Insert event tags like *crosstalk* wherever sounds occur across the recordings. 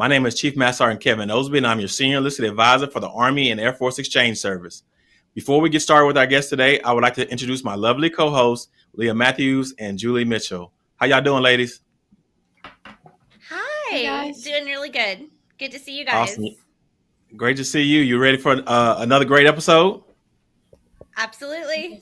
My name is Chief Master Sergeant Kevin Osby, and I'm your senior enlisted advisor for the Army and Air Force Exchange Service. Before we get started with our guest today, I would like to introduce my lovely co-hosts, Leah Matthews and Julie Mitchell. How y'all doing, ladies? Hi, guys. doing really good. Good to see you guys. Awesome. Great to see you. You ready for uh, another great episode? Absolutely.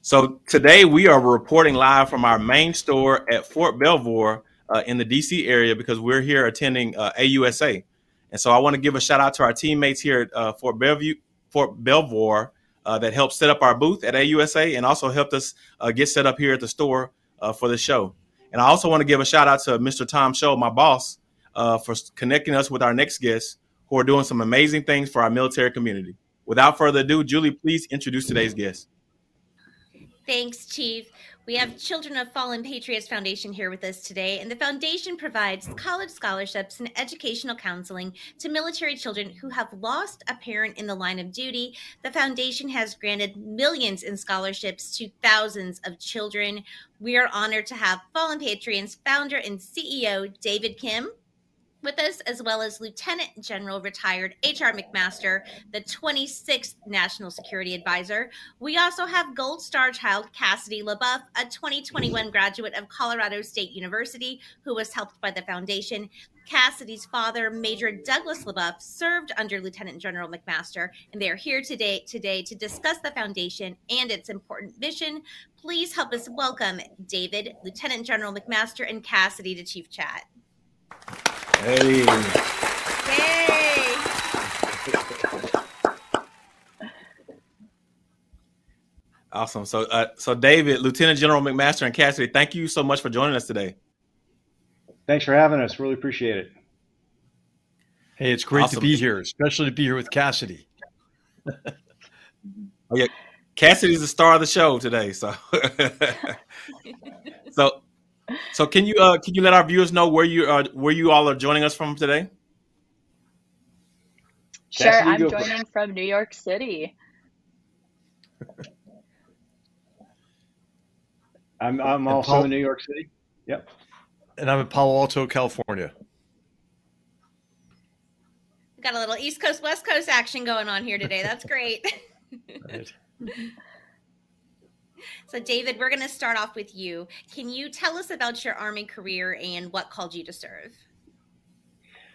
So today we are reporting live from our main store at Fort Belvoir uh, in the DC area because we're here attending uh, AUSA. And so I want to give a shout out to our teammates here at uh, Fort Bellevue, Fort Belvoir, uh, that helped set up our booth at AUSA and also helped us uh, get set up here at the store uh, for the show. And I also want to give a shout out to Mr. Tom Shull, my boss, for connecting us with our next guests who are doing some amazing things for our military community. Without further ado, Julie, please introduce today's guest. Thanks, Chief. We have Children of Fallen Patriots Foundation here with us today, and the foundation provides college scholarships and educational counseling to military children who have lost a parent in the line of duty. The foundation has granted millions in scholarships to thousands of children. We are honored to have Fallen Patriots founder and CEO David Kim with us, as well as Lieutenant General retired H.R. McMaster, the 26th National Security Advisor. We also have Gold Star child Cassidy La Bouff, a 2021 graduate of Colorado State University, who was helped by the foundation. Cassidy's father, Major Douglas La Bouff, served under Lieutenant General McMaster, and they are here today today to discuss the foundation and its important mission. Please help us welcome David, Lieutenant General McMaster, and Cassidy to Chief Chat. Hey. Hey. Awesome. So, uh, so David, Lieutenant General McMaster, and Cassidy, thank you so much for joining us today. Thanks for having us. Really appreciate it. Hey, it's great awesome. to be here, especially to be here with Cassidy. oh yeah, Cassidy's the star of the show today. So, *laughs* so so can you uh, can you let our viewers know where you are uh, where you all are joining us from today? Sure, I'm joining from New York City. *laughs* I'm I'm also Paul, in New York City. Yep. And I'm in Palo Alto, California. Got a little East Coast West Coast action going on here today. That's great. *laughs* right. *laughs* So, David, we're going to start off with you. Can you tell us about your Army career and what called you to serve?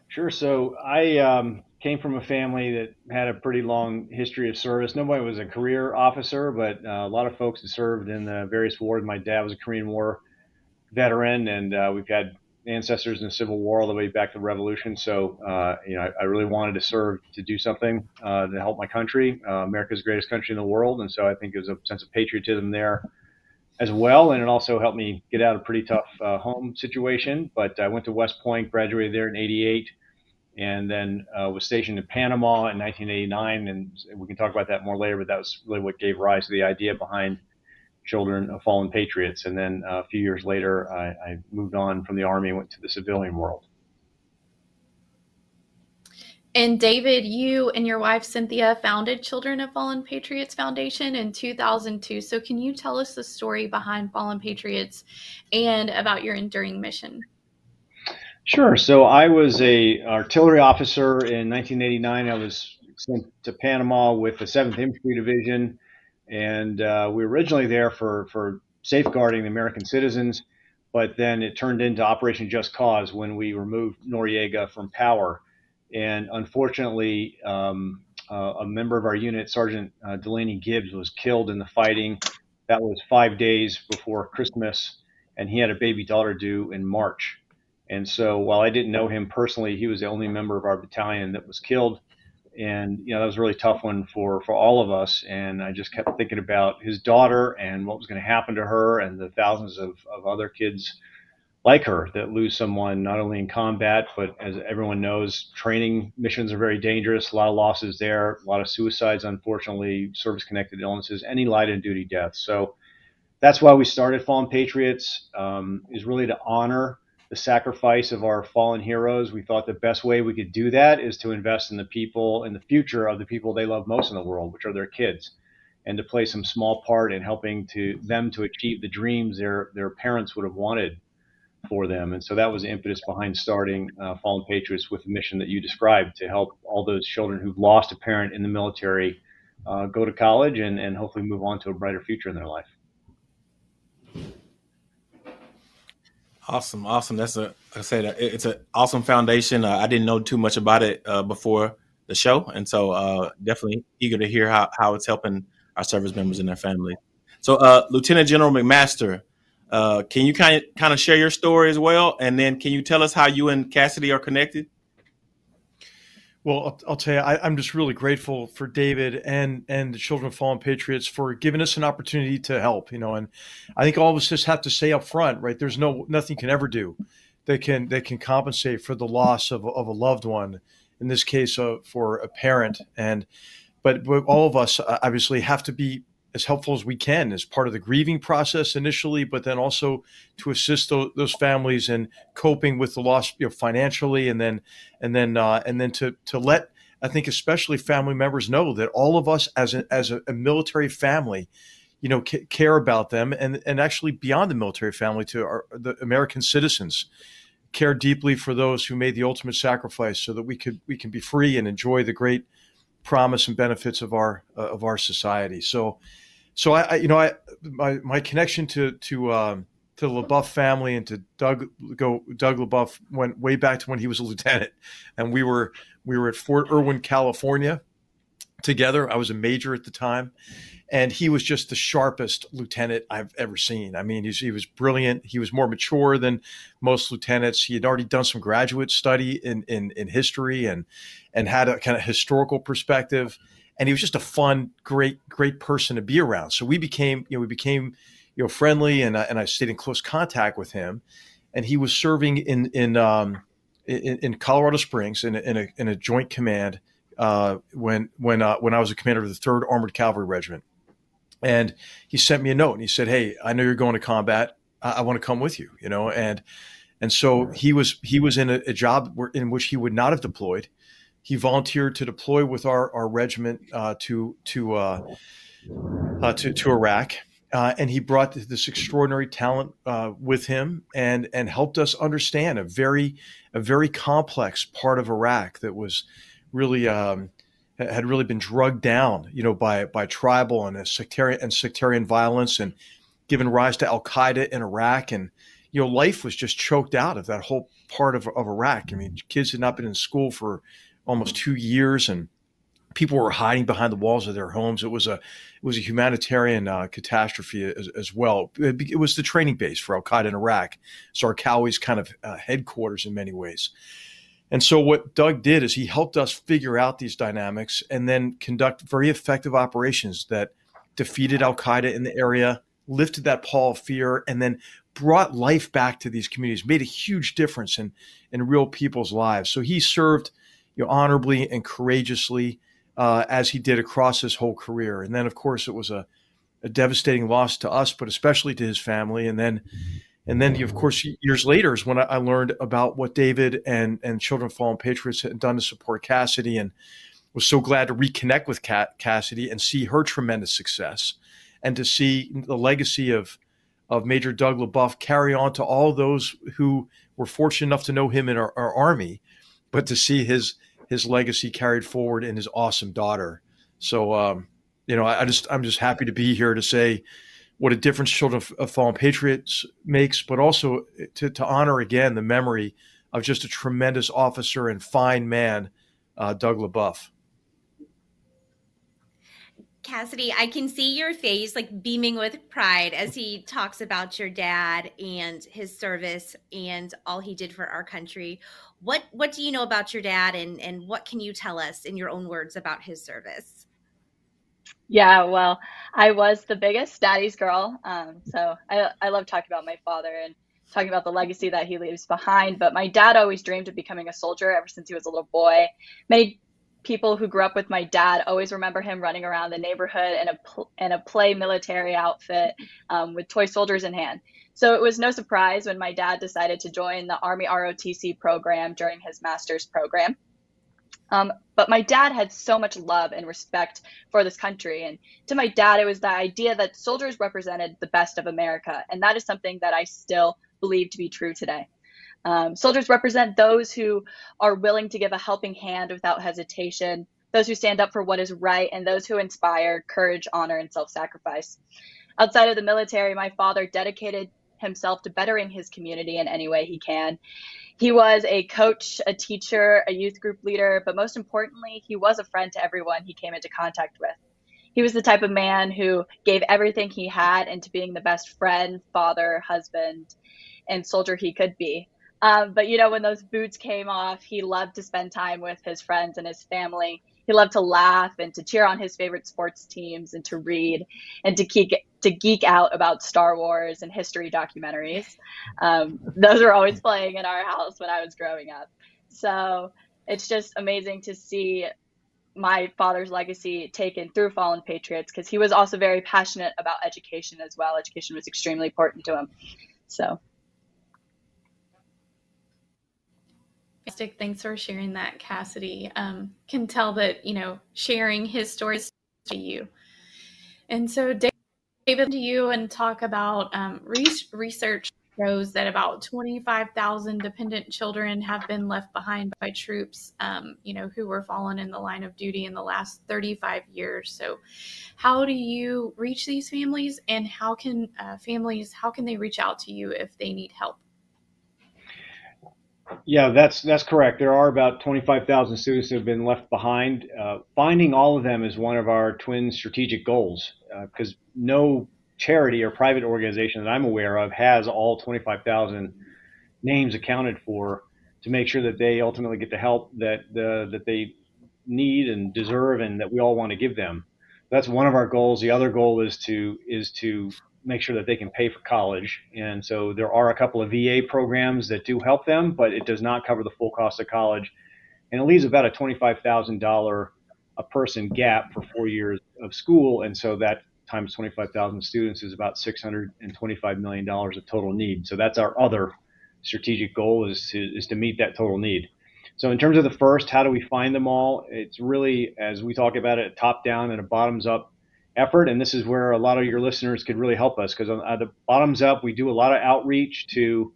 Sure. So, I um, came from a family that had a pretty long history of service. Nobody was a career officer, but uh, a lot of folks that served in the various wars. My dad was a Korean War veteran, and uh, we've had ancestors in the Civil War all the way back to the Revolution. So, uh, you know, I, I, really wanted to serve to do something uh, to help my country, uh, America's greatest country in the world. And so I think there's a sense of patriotism there as well. And it also helped me get out of a pretty tough uh, home situation. But I went to West Point, graduated there in 88, and then uh, was stationed in Panama in 1989. And we can talk about that more later, but that was really what gave rise to the idea behind children of fallen patriots. And then uh, a few years later, I, I moved on from the Army and went to the civilian world. And David, you and your wife Cynthia founded Children of Fallen Patriots Foundation in 2002. So, can you tell us the story behind Fallen Patriots and about your enduring mission? Sure. So, I was a artillery officer in 1989. I was sent to Panama with the 7th Infantry Division and uh, we were originally there for for safeguarding the American citizens, but then it turned into Operation Just Cause when we removed Noriega from power, and unfortunately. Um, uh, a member of our unit, Sergeant uh, Delaney Gibbs, was killed in the fighting. That was five days before Christmas, and he had a baby daughter due in March. And so, while I didn't know him personally, he was the only member of our battalion that was killed and you know that was a really tough one for for all of us and i just kept thinking about his daughter and what was going to happen to her and the thousands of, of other kids like her that lose someone not only in combat, but as everyone knows, training missions are very dangerous. A lot of losses there, a lot of suicides, unfortunately, service connected illnesses, any light and duty deaths. So that's why we started Fallen Patriots, um, is really to honor the sacrifice of our fallen heroes. We thought the best way we could do that is to invest in the people, in the future of the people they love most in the world, which are their kids and to play some small part in helping to them to achieve the dreams their their parents would have wanted for them. And so that was the impetus behind starting uh, Fallen Patriots with the mission that you described to help all those children who've lost a parent in the military uh, go to college and, and hopefully move on to a brighter future in their life. Awesome, awesome. That's a like I said, it's an awesome foundation. Uh, I didn't know too much about it uh, before the show, and so uh, definitely eager to hear how, how it's helping our service members and their families. So, uh, Lieutenant General McMaster, uh, can you kind of kind of share your story as well, and then can you tell us how you and Cassidy are connected? Well, I'll, I'll tell you, I, am just really grateful for David and and the Children of Fallen Patriots for giving us an opportunity to help. You know, and I think all of us just have to say up front, right? There's no nothing can ever do that can that can compensate for the loss of of a loved one. In this case, uh, for a parent, and but, but all of us uh, obviously have to be as helpful as we can as part of the grieving process initially, but then also to assist those, those families in coping with the loss you know, financially, and then and then uh, and then to to let I think especially family members know that all of us as a, as a, a military family, you know, c- care about them, and and actually beyond the military family to our, the American citizens care deeply for those who made the ultimate sacrifice so that we could we can be free and enjoy the great promise and benefits of our uh, of our society. So, so I, I, you know I my my connection to to um, to the La Bouff family and to Doug go Doug La Bouff went way back to when he was a lieutenant, and we were we were at Fort Irwin, California, together. I was a major at the time, and he was just the sharpest lieutenant I've ever seen. I mean, he was brilliant. He was more mature than most lieutenants. He had already done some graduate study in in, in history and and had a kind of historical perspective. And he was just a fun, great, great person to be around. So we became, you know, we became, you know, friendly, and I, and I stayed in close contact with him. And he was serving in in um, in, in Colorado Springs in a, in a, in a joint command uh, when when uh, when I was a commander of the Third Armored Cavalry Regiment and he sent me a note and he said, "Hey, I know you're going to combat. I, I want to come with you." You know, and and so he was he was in a, a job where, in which he would not have deployed. He volunteered to deploy with our our regiment uh, to to, uh, uh, to to Iraq. Uh, and he brought this extraordinary talent uh, with him, and and helped us understand a very a very complex part of Iraq that was really um, had really been drugged down, you know, by by tribal and sectarian and sectarian violence, and given rise to Al Qaeda in Iraq, and you know, life was just choked out of that whole part of, of Iraq. I mean, kids had not been in school for almost two years, and people were hiding behind the walls of their homes. It was a it was a humanitarian uh, catastrophe as, as well. It, it, was the training base for Al Qaeda in Iraq, Zarqawi's kind of uh, headquarters in many ways. And so what Doug did is he helped us figure out these dynamics and then conduct very effective operations that defeated Al Qaeda in the area, lifted that pall of fear, and then brought life back to these communities, made a huge difference in in real people's lives. So he served you know, honorably and courageously uh, as he did across his whole career. And then, of course, it was a, a devastating loss to us, but especially to his family. And then and then, of course, years later is when I learned about what David and, and Children of Fallen Patriots had done to support Cassidy and was so glad to reconnect with Cassidy and see her tremendous success and to see the legacy of, of Major Doug La Bouff carry on to all those who were fortunate enough to know him in our, our Army, but to see his his legacy carried forward in his awesome daughter. So, um, you know, I, I just I'm just happy to be here to say what a difference Children of Fallen Patriots makes, but also to, to honor again the memory of just a tremendous officer and fine man, uh, Doug La Bouff. Cassidy, I can see your face like beaming with pride as he talks about your dad and his service and all he did for our country. What what do you know about your dad and and what can you tell us in your own words about his service? Yeah, well, I was the biggest daddy's girl. Um, so I, I love talking about my father and talking about the legacy that he leaves behind. But my dad always dreamed of becoming a soldier ever since he was a little boy. Many people who grew up with my dad always remember him running around the neighborhood in a in a play military outfit um, with toy soldiers in hand. So it was no surprise when my dad decided to join the Army ROTC program during his master's program. Um, but my dad had so much love and respect for this country. And to my dad, it was the idea that soldiers represented the best of America. And that is something that I still believe to be true today. Um, soldiers represent those who are willing to give a helping hand without hesitation, those who stand up for what is right, and those who inspire courage, honor, and self sacrifice. Outside of the military, my father dedicated himself to bettering his community in any way he can. He was a coach, a teacher, a youth group leader, but most importantly, he was a friend to everyone he came into contact with. He was the type of man who gave everything he had into being the best friend, father, husband, and soldier he could be. Um, but you know, when those boots came off, he loved to spend time with his friends and his family. He loved to laugh and to cheer on his favorite sports teams and to read and to geek to geek out about Star Wars and history documentaries. Um, those were always playing in our house when I was growing up. So it's just amazing to see my father's legacy taken through Fallen Patriots because he was also very passionate about education as well. Education was extremely important to him. So fantastic. Thanks for sharing that, Cassidy. Um, can tell that, you know, sharing his stories to you. And so, David, to you and talk about um, research shows that about 25,000 dependent children have been left behind by troops, um, you know, who were fallen in the line of duty in the last 35 years. So, how do you reach these families, and how can uh, families how can they reach out to you if they need help? Yeah, that's that's correct. There are about 25,000 students who have been left behind. Uh, finding all of them is one of our twin strategic goals because uh, no charity or private organization that I'm aware of has all 25,000 names accounted for to make sure that they ultimately get the help that uh, that they need and deserve and that we all want to give them. That's one of our goals. The other goal is to is to make sure that they can pay for college. And so there are a couple of VA programs that do help them, but it does not cover the full cost of college. And it leaves about a $25,000 a person gap for four years of school. And so that times 25,000 students is about $625 million of total need. So that's our other strategic goal is to, is to meet that total need. So in terms of the first, how do we find them all? It's really, as we talk about it, top down and a bottoms up effort. And this is where a lot of your listeners could really help us because on the bottoms up, we do a lot of outreach to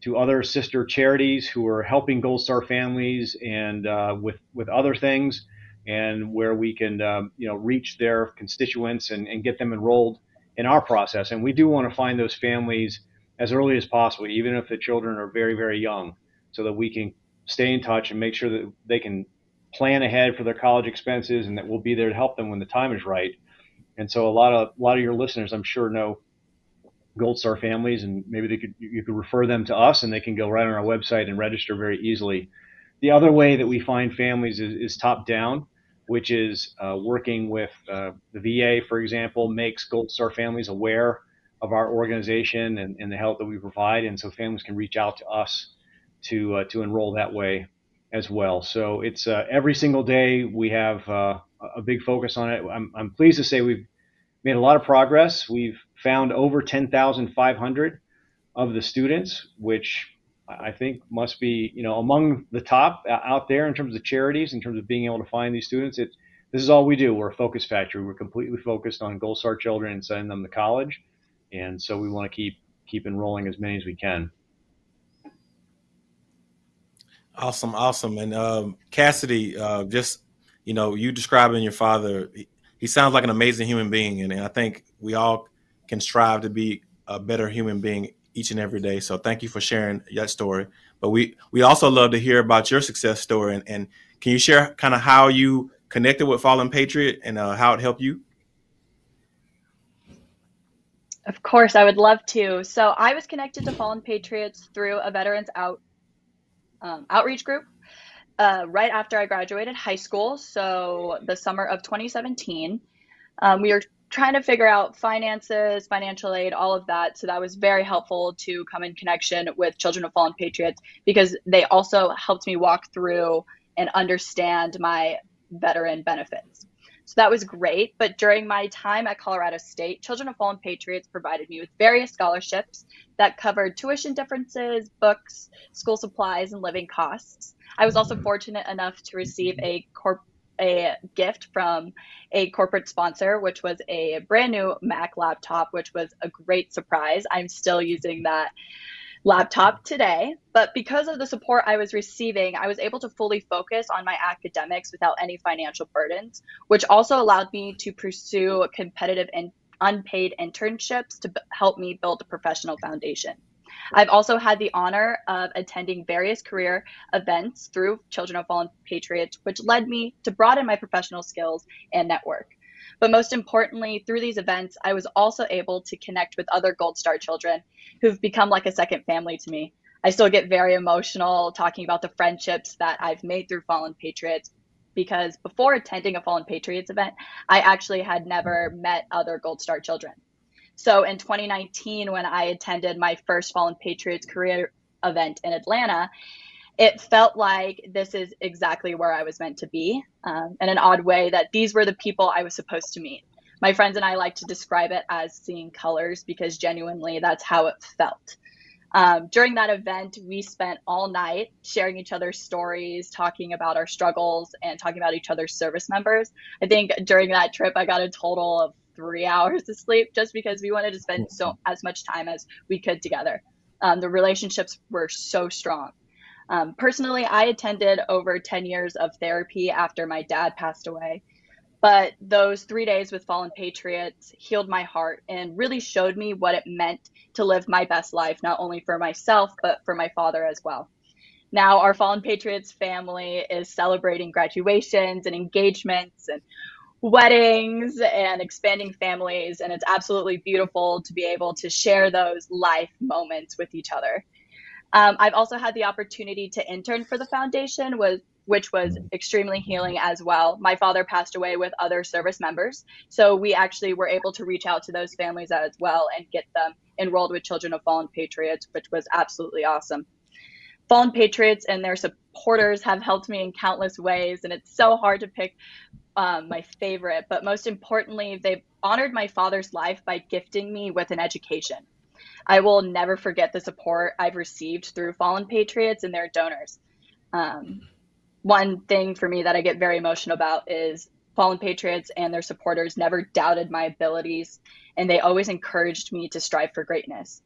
to other sister charities who are helping Gold Star families and uh, with with other things, and where we can um, you know reach their constituents and, and get them enrolled in our process. And we do want to find those families as early as possible, even if the children are very very young, so that we can stay in touch and make sure that they can plan ahead for their college expenses and that we'll be there to help them when the time is right and so a lot of a lot of your listeners, I'm sure, know Gold Star families, and maybe they could you could refer them to us, and they can go right on our website and register very easily. The other way that we find families is, is top down, which is uh, working with uh, the VA, for example, makes Gold Star families aware of our organization and, and, the help that we provide, and so families can reach out to us to uh, to enroll that way as well. So it's uh, every single day we have uh, a big focus on it. I'm, I'm pleased to say we've made a lot of progress. We've found over 10,500 of the students, which I think must be, you know, among the top out there in terms of charities, in terms of being able to find these students. It, this is all we do. We're a focus factory. We're completely focused on Gold Star children and sending them to college, and so we want to keep keep enrolling as many as we can. Awesome, awesome, and um, Cassidy, uh, just you know, you describing your father, he, he sounds like an amazing human being, and, and I think we all can strive to be a better human being each and every day. So thank you for sharing that story. But we we also love to hear about your success story, and, and can you share kind of how you connected with Fallen Patriot and uh, how it helped you? Of course, I would love to. So I was connected to Fallen Patriots through a Veterans Out um, outreach group uh, right after I graduated high school, so the summer of 2017. Um, we were trying to figure out finances, financial aid, all of that. So that was very helpful to come in connection with Children of Fallen Patriots because they also helped me walk through and understand my veteran benefits. So that was great. But during my time at Colorado State, Children of Fallen Patriots provided me with various scholarships that covered tuition differences, books, school supplies, and living costs. I was also fortunate enough to receive a corp a gift from a corporate sponsor, which was a brand new Mac laptop, which was a great surprise. I'm still using that laptop today. But because of the support I was receiving, I was able to fully focus on my academics without any financial burdens, which also allowed me to pursue competitive and unpaid internships to b- help me build a professional foundation. I've also had the honor of attending various career events through Children of Fallen Patriots, which led me to broaden my professional skills and network. But most importantly, through these events, I was also able to connect with other Gold Star children who've become like a second family to me. I still get very emotional talking about the friendships that I've made through Fallen Patriots because before attending a Fallen Patriots event, I actually had never met other Gold Star children. So in 2019, when I attended my first Fallen Patriots career event in Atlanta, it felt like this is exactly where I was meant to be. Um, in an odd way, that these were the people I was supposed to meet. My friends and I like to describe it as seeing colors because genuinely that's how it felt. Um, during that event, we spent all night sharing each other's stories, talking about our struggles, and talking about each other's service members. I think during that trip, I got a total of three *laughs* hours of sleep just because we wanted to spend so as much time as we could together. Um, the relationships were so strong. Um, personally, I attended over 10 years of therapy after my dad passed away. But those three days with Fallen Patriots healed my heart and really showed me what it meant to live my best life, not only for myself, but for my father as well. Now, our Fallen Patriots family is celebrating graduations and engagements and weddings and expanding families. And it's absolutely beautiful to be able to share those life moments with each other. Um, I've also had the opportunity to intern for the foundation, was which was extremely healing as well. My father passed away with other service members, so we actually were able to reach out to those families as well and get them enrolled with Children of Fallen Patriots, which was absolutely awesome. Fallen Patriots and their supporters have helped me in countless ways, and it's so hard to pick um, my favorite. But most importantly, they've honored my father's life by gifting me with an education. I will never forget the support I've received through Fallen Patriots and their donors. Um, one thing for me that I get very emotional about is Fallen Patriots and their supporters never doubted my abilities, and they always encouraged me to strive for greatness.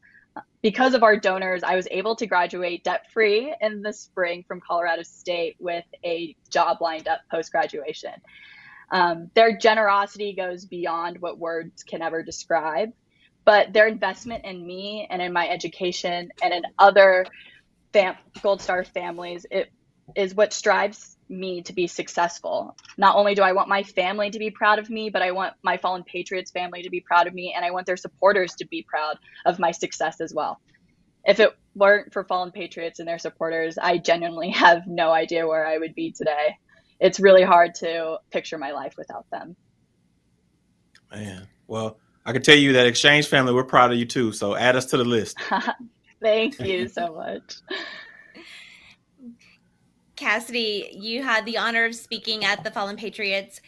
Because of our donors, I was able to graduate debt free in the spring from Colorado State with a job lined up post graduation. Um, their generosity goes beyond what words can ever describe but their investment in me and in my education and in other fam- Gold Star families it is what strives me to be successful. Not only do I want my family to be proud of me, but I want my Fallen Patriots family to be proud of me, and I want their supporters to be proud of my success as well. If it weren't for Fallen Patriots and their supporters, I genuinely *laughs* have no idea where I would be today. It's really hard to picture my life without them. Man, well, I can tell you that Exchange family, we're proud of you too. So add us to the list. *laughs* Thank you *laughs* so much. Cassidy, you had the honor of speaking at the Fallen Patriots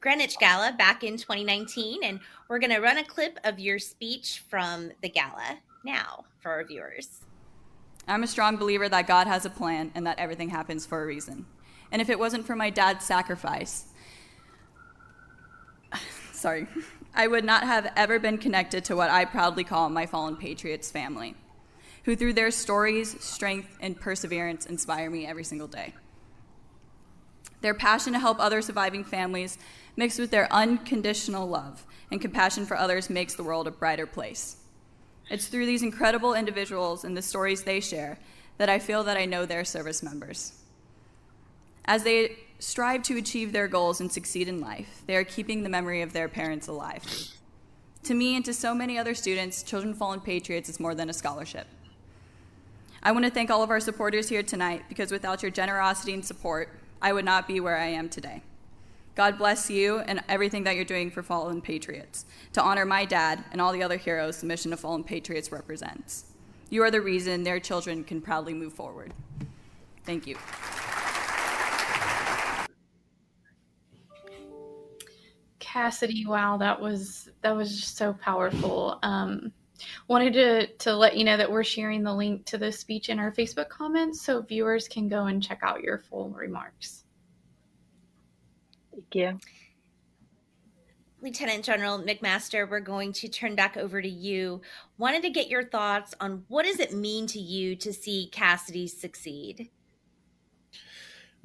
Greenwich Gala back in 2019, and we're going to run a clip of your speech from the gala now for our viewers. I'm a strong believer that God has a plan and that everything happens for a reason. And if it wasn't for my dad's sacrifice, *sighs* sorry. *laughs* I would not have ever been connected to what I proudly call my fallen Patriots family, who through their stories, strength, and perseverance inspire me every single day. Their passion to help other surviving families, mixed with their unconditional love and compassion for others, makes the world a brighter place. It's through these incredible individuals and the stories they share that I feel that I know their service members. As they strive to achieve their goals and succeed in life, they are keeping the memory of their parents alive. To me and to so many other students, Children Fallen Patriots is more than a scholarship. I want to thank all of our supporters here tonight because without your generosity and support, I would not be where I am today. God bless you and everything that you're doing for Fallen Patriots to honor my dad and all the other heroes the mission of Fallen Patriots represents. You are the reason their children can proudly move forward. Thank you. Cassidy, wow, that was that was just so powerful. Um, wanted to to let you know that we're sharing the link to the speech in our Facebook comments, so viewers can go and check out your full remarks. Thank you. Lieutenant General McMaster, we're going to turn back over to you. Wanted to get your thoughts on what does it mean to you to see Cassidy succeed?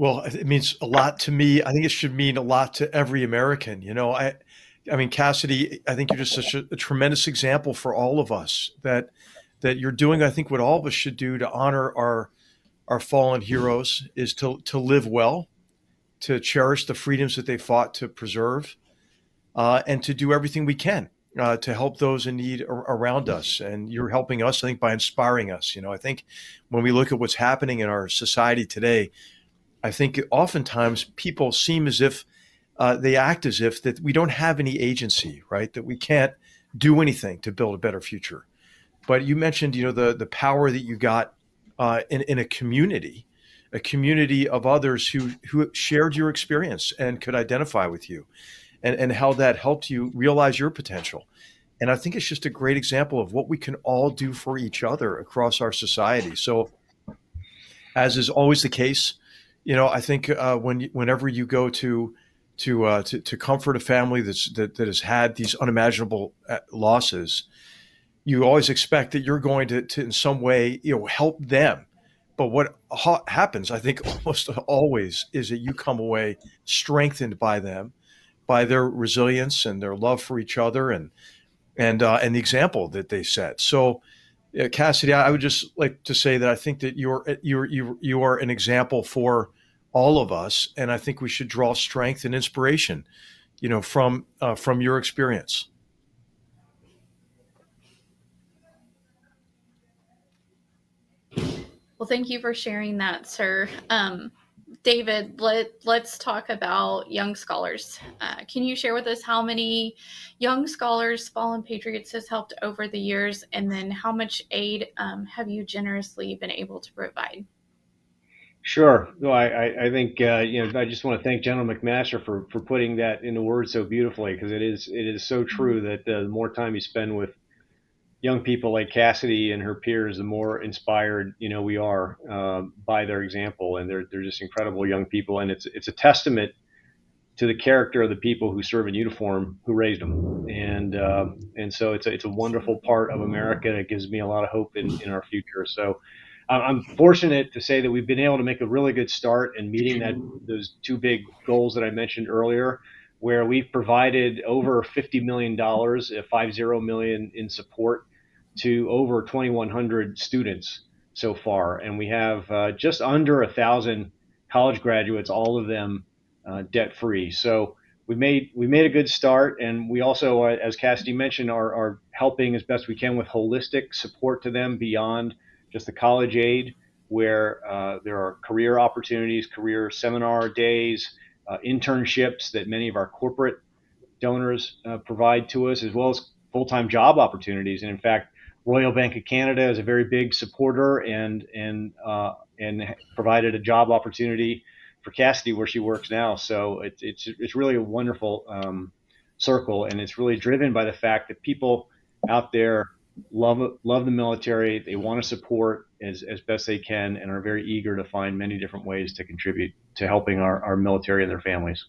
Well, it means a lot to me. I think it should mean a lot to every American. You know, I, I mean, Cassidy, I think you're just such a, a tremendous example for all of us that that you're doing. I think what all of us should do to honor our our fallen heroes is to to live well, to cherish the freedoms that they fought to preserve, uh, and to do everything we can uh, to help those in need ar- around us. And you're helping us, I think, by inspiring us. You know, I think when we look at what's happening in our society today, I think oftentimes people seem as if uh, they act as if that we don't have any agency, right? That we can't do anything to build a better future. But you mentioned, you know, the the power that you got uh, in in a community, a community of others who who shared your experience and could identify with you, and and how that helped you realize your potential. And I think it's just a great example of what we can all do for each other across our society. So, as is always the case, you know, I think uh, when whenever you go to to, uh, to to comfort a family that's that, that has had these unimaginable uh, losses, you always expect that you're going to, to in some way you know help them. But what ha- happens, I think, *laughs* almost always is that you come away strengthened by them, by their resilience and their love for each other, and and uh, and the example that they set. So. Yeah, Cassidy, I would just like to say that I think that you're you're you you are an example for all of us, and I think we should draw strength and inspiration, you know, from uh, from your experience. Well, thank you for sharing that, sir. Um, David, let let's talk about young scholars. Uh, can you share with us how many young scholars Fallen Patriots has helped over the years, and then how much aid um, have you generously been able to provide? Sure. No, I, I think uh, you know I just want to thank General McMaster for for putting that into words so beautifully because it is it is so true that uh, the more time you spend with young people like Cassidy and her peers, the more inspired you know we are uh, by their example, and they're they're just incredible young people, and it's it's a testament to the character of the people who serve in uniform who raised them, and uh, and so it's a, it's a wonderful part of America. It gives me a lot of hope in, in our future. So. I'm fortunate to say that we've been able to make a really good start in meeting that those two big goals that I mentioned earlier, where we've provided over 50 million dollars, 50 million in support to over 2,100 students so far, and we have uh, just under a thousand college graduates, all of them uh, debt free. So we made we made a good start, and we also, uh, as Cassidy mentioned, are, are helping as best we can with holistic support to them beyond just the college aid, where uh, there are career opportunities, career seminar days, uh, internships that many of our corporate donors uh, provide to us, as well as full time job opportunities. And in fact, Royal Bank of Canada is a very big supporter and and uh, and provided a job opportunity for Cassidy where she works now. So it's it's it's really a wonderful um, circle, and it's really driven by the fact that people out there love love the military. They want to support as, as best they can and are very eager to find many different ways to contribute to helping our, our military and their families.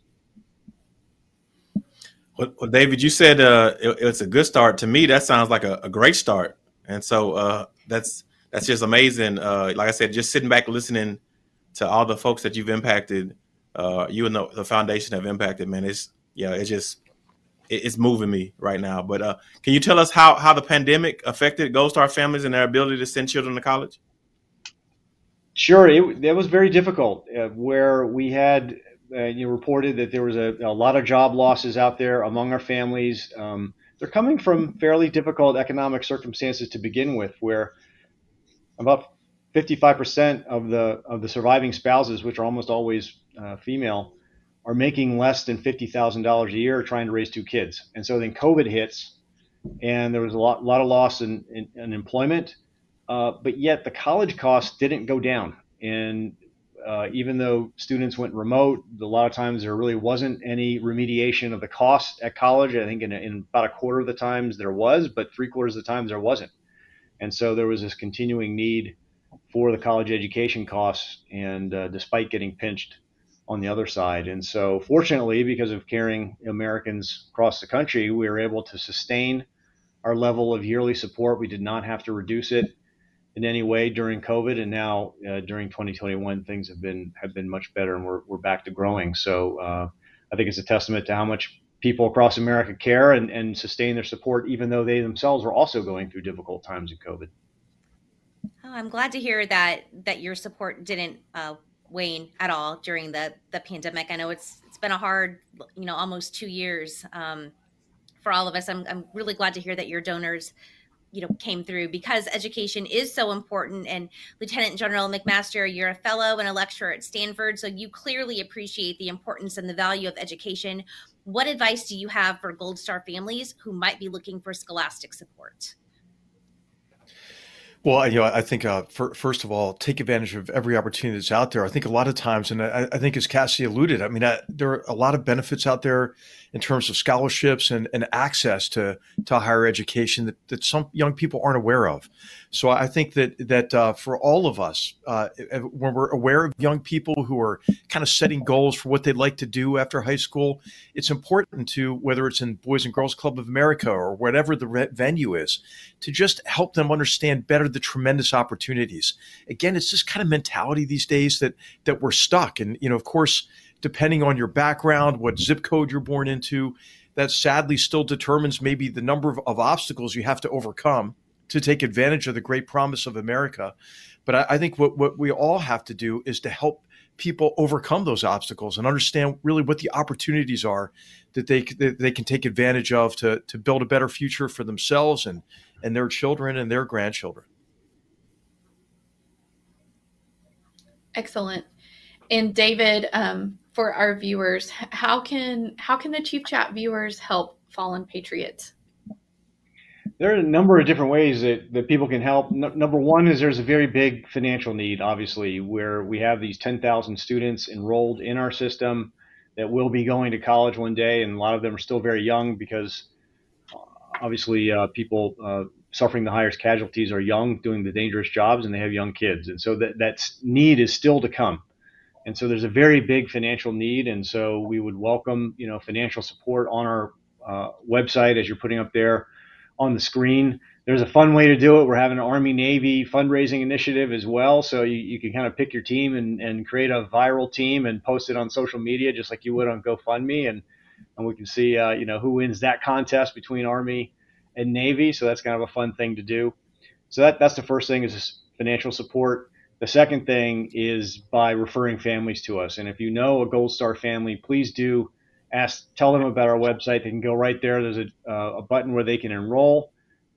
Well David, you said uh, it, it's a good start. To me, that sounds like a, a great start, and so uh, that's that's just amazing. Uh, like I said, just sitting back listening to all the folks that you've impacted, uh, you and the, the foundation have impacted. Man, it's yeah, it's just it's moving me right now. But uh, can you tell us how how the pandemic affected Gold Star families and their ability to send children to college? Sure, it, it was very difficult. Uh, where we had uh, you reported that there was a, a, lot of job losses out there among our families. Um, they're coming from fairly difficult economic circumstances to begin with, where about 55% of the of the surviving spouses, which are almost always uh, female, are making less than $50,000 a year trying to raise two kids. And so then COVID hits and there was a lot, lot of loss in, in, in employment, uh, but yet the college costs didn't go down. And uh, even though students went remote, a lot of times there really wasn't any remediation of the cost at college. I think in, in about a quarter of the times there was, but three quarters of the times there wasn't. And so there was this continuing need for the college education costs, and uh, despite getting pinched on the other side. And so, fortunately, because of caring Americans across the country, we were able to sustain our level of yearly support. We did not have to reduce it in any way during COVID, and now uh, during 2021, things have been have been much better, and we're we're back to growing. So uh, I think it's a testament to how much people across America care and, and sustain their support, even though they themselves were also going through difficult times in COVID. Oh, I'm glad to hear that that your support didn't uh, wane at all during the the pandemic. I know it's it's been a hard, you know, almost two years um, for all of us. I'm I'm really glad to hear that your donors you know came through because education is so important. And lieutenant general mcmaster you're a fellow and a lecturer at stanford so you clearly appreciate the importance and the value of education. What advice do you have for gold star families who might be looking for scholastic support? Well, you know, I think uh, for, first of all, take advantage of every opportunity that's out there. I think a lot of times, and I, I think as Cassie alluded, I mean, I, there are a lot of benefits out there in terms of scholarships and, and access to, to higher education that, that some young people aren't aware of. So I think that that uh, for all of us, uh, when we're aware of young people who are kind of setting goals for what they'd like to do after high school, it's important to whether it's in Boys and Girls Club of America or whatever the venue is, to just help them understand better the tremendous opportunities. Again, it's this kind of mentality these days that that we're stuck, and you know, of course depending on your background, what zip code you're born into, that sadly still determines maybe the number of, of obstacles you have to overcome to take advantage of the great promise of America. But I, I think what, what we all have to do is to help people overcome those obstacles and understand really what the opportunities are that they that they can take advantage of to to build a better future for themselves and and their children and their grandchildren. Excellent. And David, um, for our viewers, how can how can the Chief Chat viewers help fallen patriots? There are a number of different ways that, that people can help. Number one is there's a very big financial need, obviously, where we have these 10,000 students enrolled in our system that will be going to college one day, and a lot of them are still very young because uh, obviously uh, people uh, suffering the highest casualties are young, doing the dangerous jobs, and they have young kids, and so that that need is still to come. And so there's a very big financial need. And so we would welcome, you know, financial support on our uh, website as you're putting up there on the screen. There's a fun way to do it. We're having an Army Navy fundraising initiative as well. So you, you can kind of pick your team and, and create a viral team and post it on social media just like you would on GoFundMe. And, and we can see, uh, you know, who wins that contest between Army and Navy. So that's kind of a fun thing to do. So that, that's the first thing is financial support. The second thing is by referring families to us. And if you know a Gold Star family, please do ask, tell them about our website. They can go right there. There's a, uh, a button where they can enroll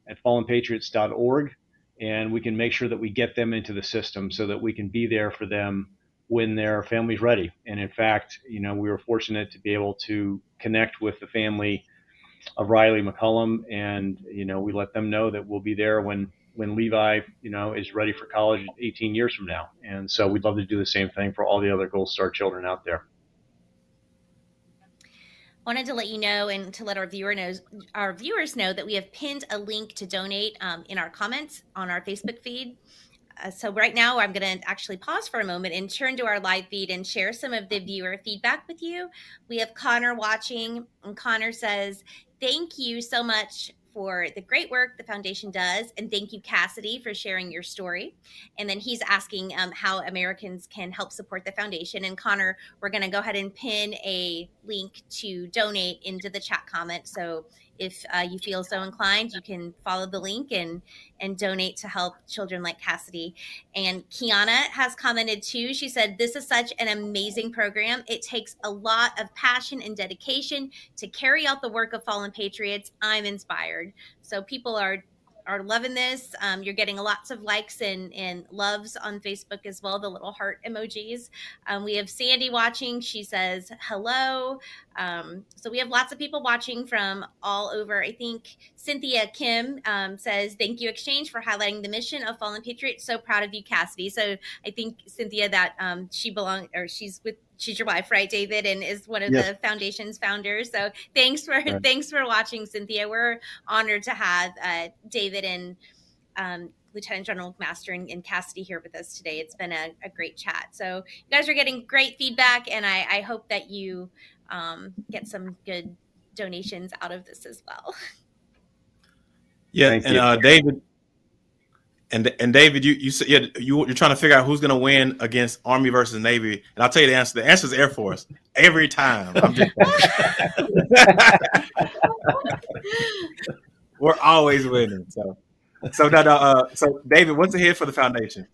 at fallenpatriots.org, and we can make sure that we get them into the system so that we can be there for them when their family's ready. And in fact, you know, we were fortunate to be able to connect with the family of Rylee McCollum, and you know, we let them know that we'll be there when when Levi, you know, is ready for college 18 years from now. And so we'd love to do the same thing for all the other Gold Star children out there. Wanted to let you know and to let our viewer knows our viewers know that we have pinned a link to donate um, in our comments on our Facebook feed. Uh, so right now I'm going to actually pause for a moment and turn to our live feed and share some of the viewer feedback with you. We have Connor watching, and Connor says, "Thank you so much for the great work the foundation does. And thank you, Cassidy, for sharing your story. And then he's asking um, how Americans can help support the foundation. And Connor, we're going to go ahead and pin a link to donate into the chat comment. So if uh, you feel so inclined, you can follow the link and and donate to help children like Cassidy. And Kiana has commented too. She said, "This is such an amazing program. It takes a lot of passion and dedication to carry out the work of fallen patriots. I'm inspired." So people are are loving this. Um, you're getting lots of likes and, and loves on Facebook as well, the little heart emojis. Um, we have Sandy watching. She says hello. Um, so we have lots of people watching from all over. I think Cynthia Kim um, says, Thank you, Exchange, for highlighting the mission of Fallen Patriots. So proud of you, Cassidy. So I think, Cynthia, that um, she belongs or she's with she's your wife, right, David, and is one of yes. the foundation's founders. So thanks for right. thanks for watching, Cynthia. We're honored to have uh, David and um, Lieutenant General McMaster and, and, Cassidy here with us today. It's been a, a, great chat. So you guys are getting great feedback, and I, I hope that you um, get some good donations out of this as well. *laughs* Yeah, Thank and uh, David, and and David, you you said you you're trying to figure out who's going to win against Army versus Navy, and I'll tell you the answer. The answer is Air Force every time. *laughs* We're always winning. So, so now, uh, so David, what's ahead for the foundation?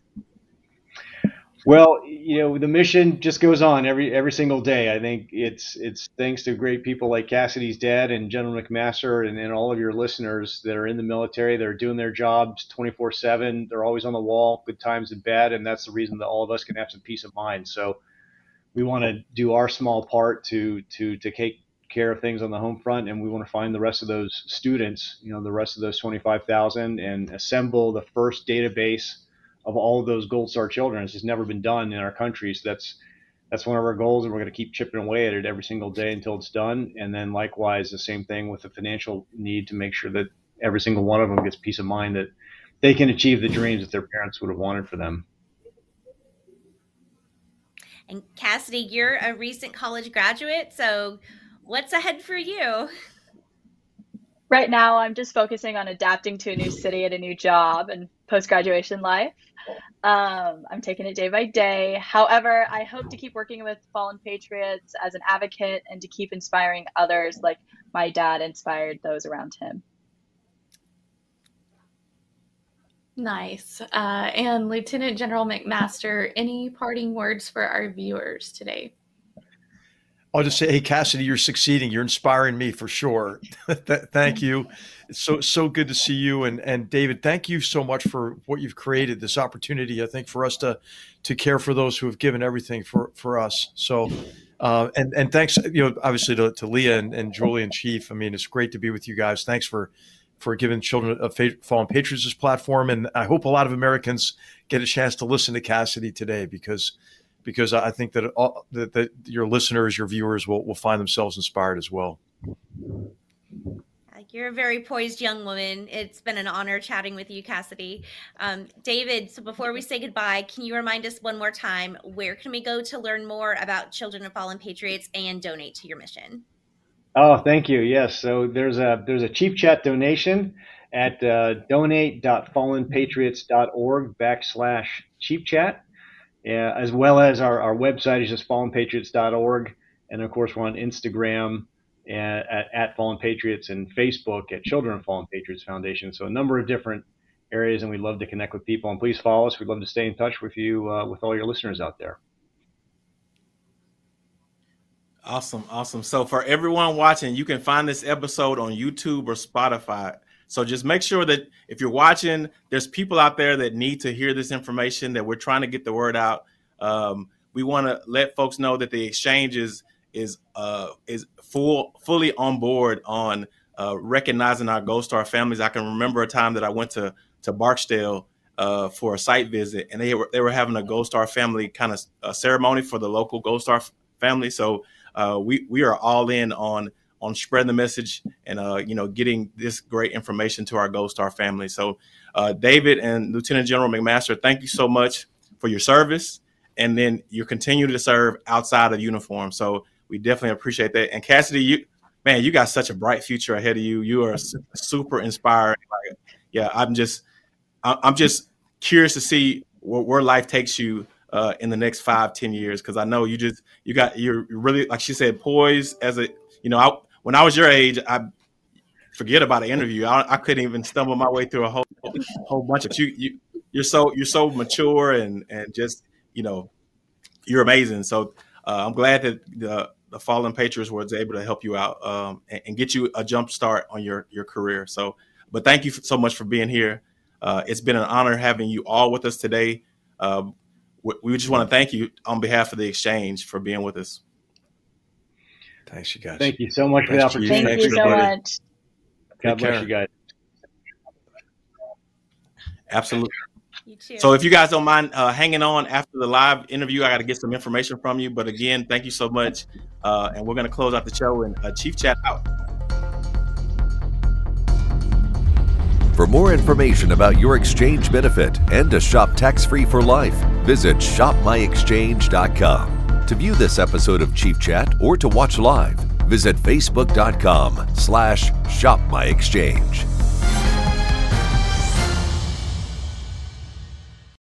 Well, you know, the mission just goes on every every single day. I think it's it's thanks to great people like Cassidy's dad and General McMaster and, and all of your listeners that are in the military. They're doing their jobs 24/7. They're always on the wall, good times and bad, and that's the reason that all of us can have some peace of mind. So we want to do our small part to to to take care of things on the home front, and we want to find the rest of those students, you know, the rest of those 25,000, and assemble the first database of all of those Gold Star children. It's just never been done in our country. So that's that's one of our goals, and we're going to keep chipping away at it every single day until it's done. And then likewise, the same thing with the financial need to make sure that every single one of them gets peace of mind that they can achieve the dreams that their parents would have wanted for them. And Cassidy, you're a recent college graduate, so what's ahead for you? Right now, I'm just focusing on adapting to a new city and a new job and post graduation life. Um, I'm taking it day by day. However, I hope to keep working with Fallen Patriots as an advocate and to keep inspiring others like my dad inspired those around him. Nice. Uh, and Lieutenant General McMaster, any parting words for our viewers today? I'll just say, hey, Cassidy, you're succeeding. You're inspiring me for sure. *laughs* thank you. It's so so good to see you and and David. Thank you so much for what you've created. This opportunity, I think, for us to to care for those who have given everything for for us. So, uh, and and thanks, you know, obviously to, to Leah and, and Julie and Chief. I mean, it's great to be with you guys. Thanks for for giving Children of Fallen Patriots this platform, and I hope a lot of Americans get a chance to listen to Cassidy today because because I think that, all, that, that your listeners, your viewers will, will find themselves inspired as well. You're a very poised young woman. It's been an honor chatting with you, Cassidy. Um, David, so before we say goodbye, can you remind us one more time where can we go to learn more about Children of Fallen Patriots and donate to your mission? Oh, thank you. Yes, so there's a there's a Chief Chat donation at uh, donate.fallenpatriots.org backslash Chief Chat uh, as well as our, our website is just fallenpatriots.org. And of course, we're on Instagram at, at, at Fallen Patriots and Facebook at Children of Fallen Patriots Foundation. So a number of different areas, and we'd love to connect with people. And please follow us. We'd love to stay in touch with you, uh, with all your listeners out there. Awesome, awesome. So for everyone watching, you can find this episode on YouTube or Spotify. So just make sure that if you're watching, there's people out there that need to hear this information. That we're trying to get the word out. Um, we want to let folks know that the exchange is is uh, is full fully on board on uh, recognizing our Gold Star families. I can remember a time that I went to to Barksdale uh, for a site visit, and they were they were having a Gold Star family kind of uh, ceremony for the local Gold Star family. So uh, we we are all in on on spreading the message and uh, you know getting this great information to our Gold Star family. So, uh, David and Lieutenant General McMaster, thank you so much for your service, and then you continue to serve outside of uniform. So we definitely appreciate that. And Cassidy, you man, you got such a bright future ahead of you. You are super inspiring. Like, yeah, I'm just I'm just curious to see where, where life takes you. Uh, in the next five, ten years, because I know you just you got you're really like she said poised as a you know when I was your age, I forget about an interview. I, I couldn't even stumble my way through a whole whole bunch of you. You you're so you're so mature and and just you know you're amazing. So uh, I'm glad that the the Fallen Patriots was able to help you out um, and, and, get you a jump start on your your career. So but thank you so much for being here. Uh, it's been an honor having you all with us today. Uh, we, we just want to thank you on behalf of the exchange for being with us. Thanks, you guys. Thank you so much for the Thanks, opportunity. Thank you so Appreciate much. God Take bless care. you guys. Absolutely. You too. So if you guys don't mind uh, hanging on after the live interview, I got to get some information from you. But again, thank you so much. Uh, and we're going to close out the show and uh, Chief Chat out. For more information about your exchange benefit and to shop tax-free for life, visit shopmyexchange.com. To view this episode of Chief Chat or to watch live, visit facebook.com slash shopmyexchange.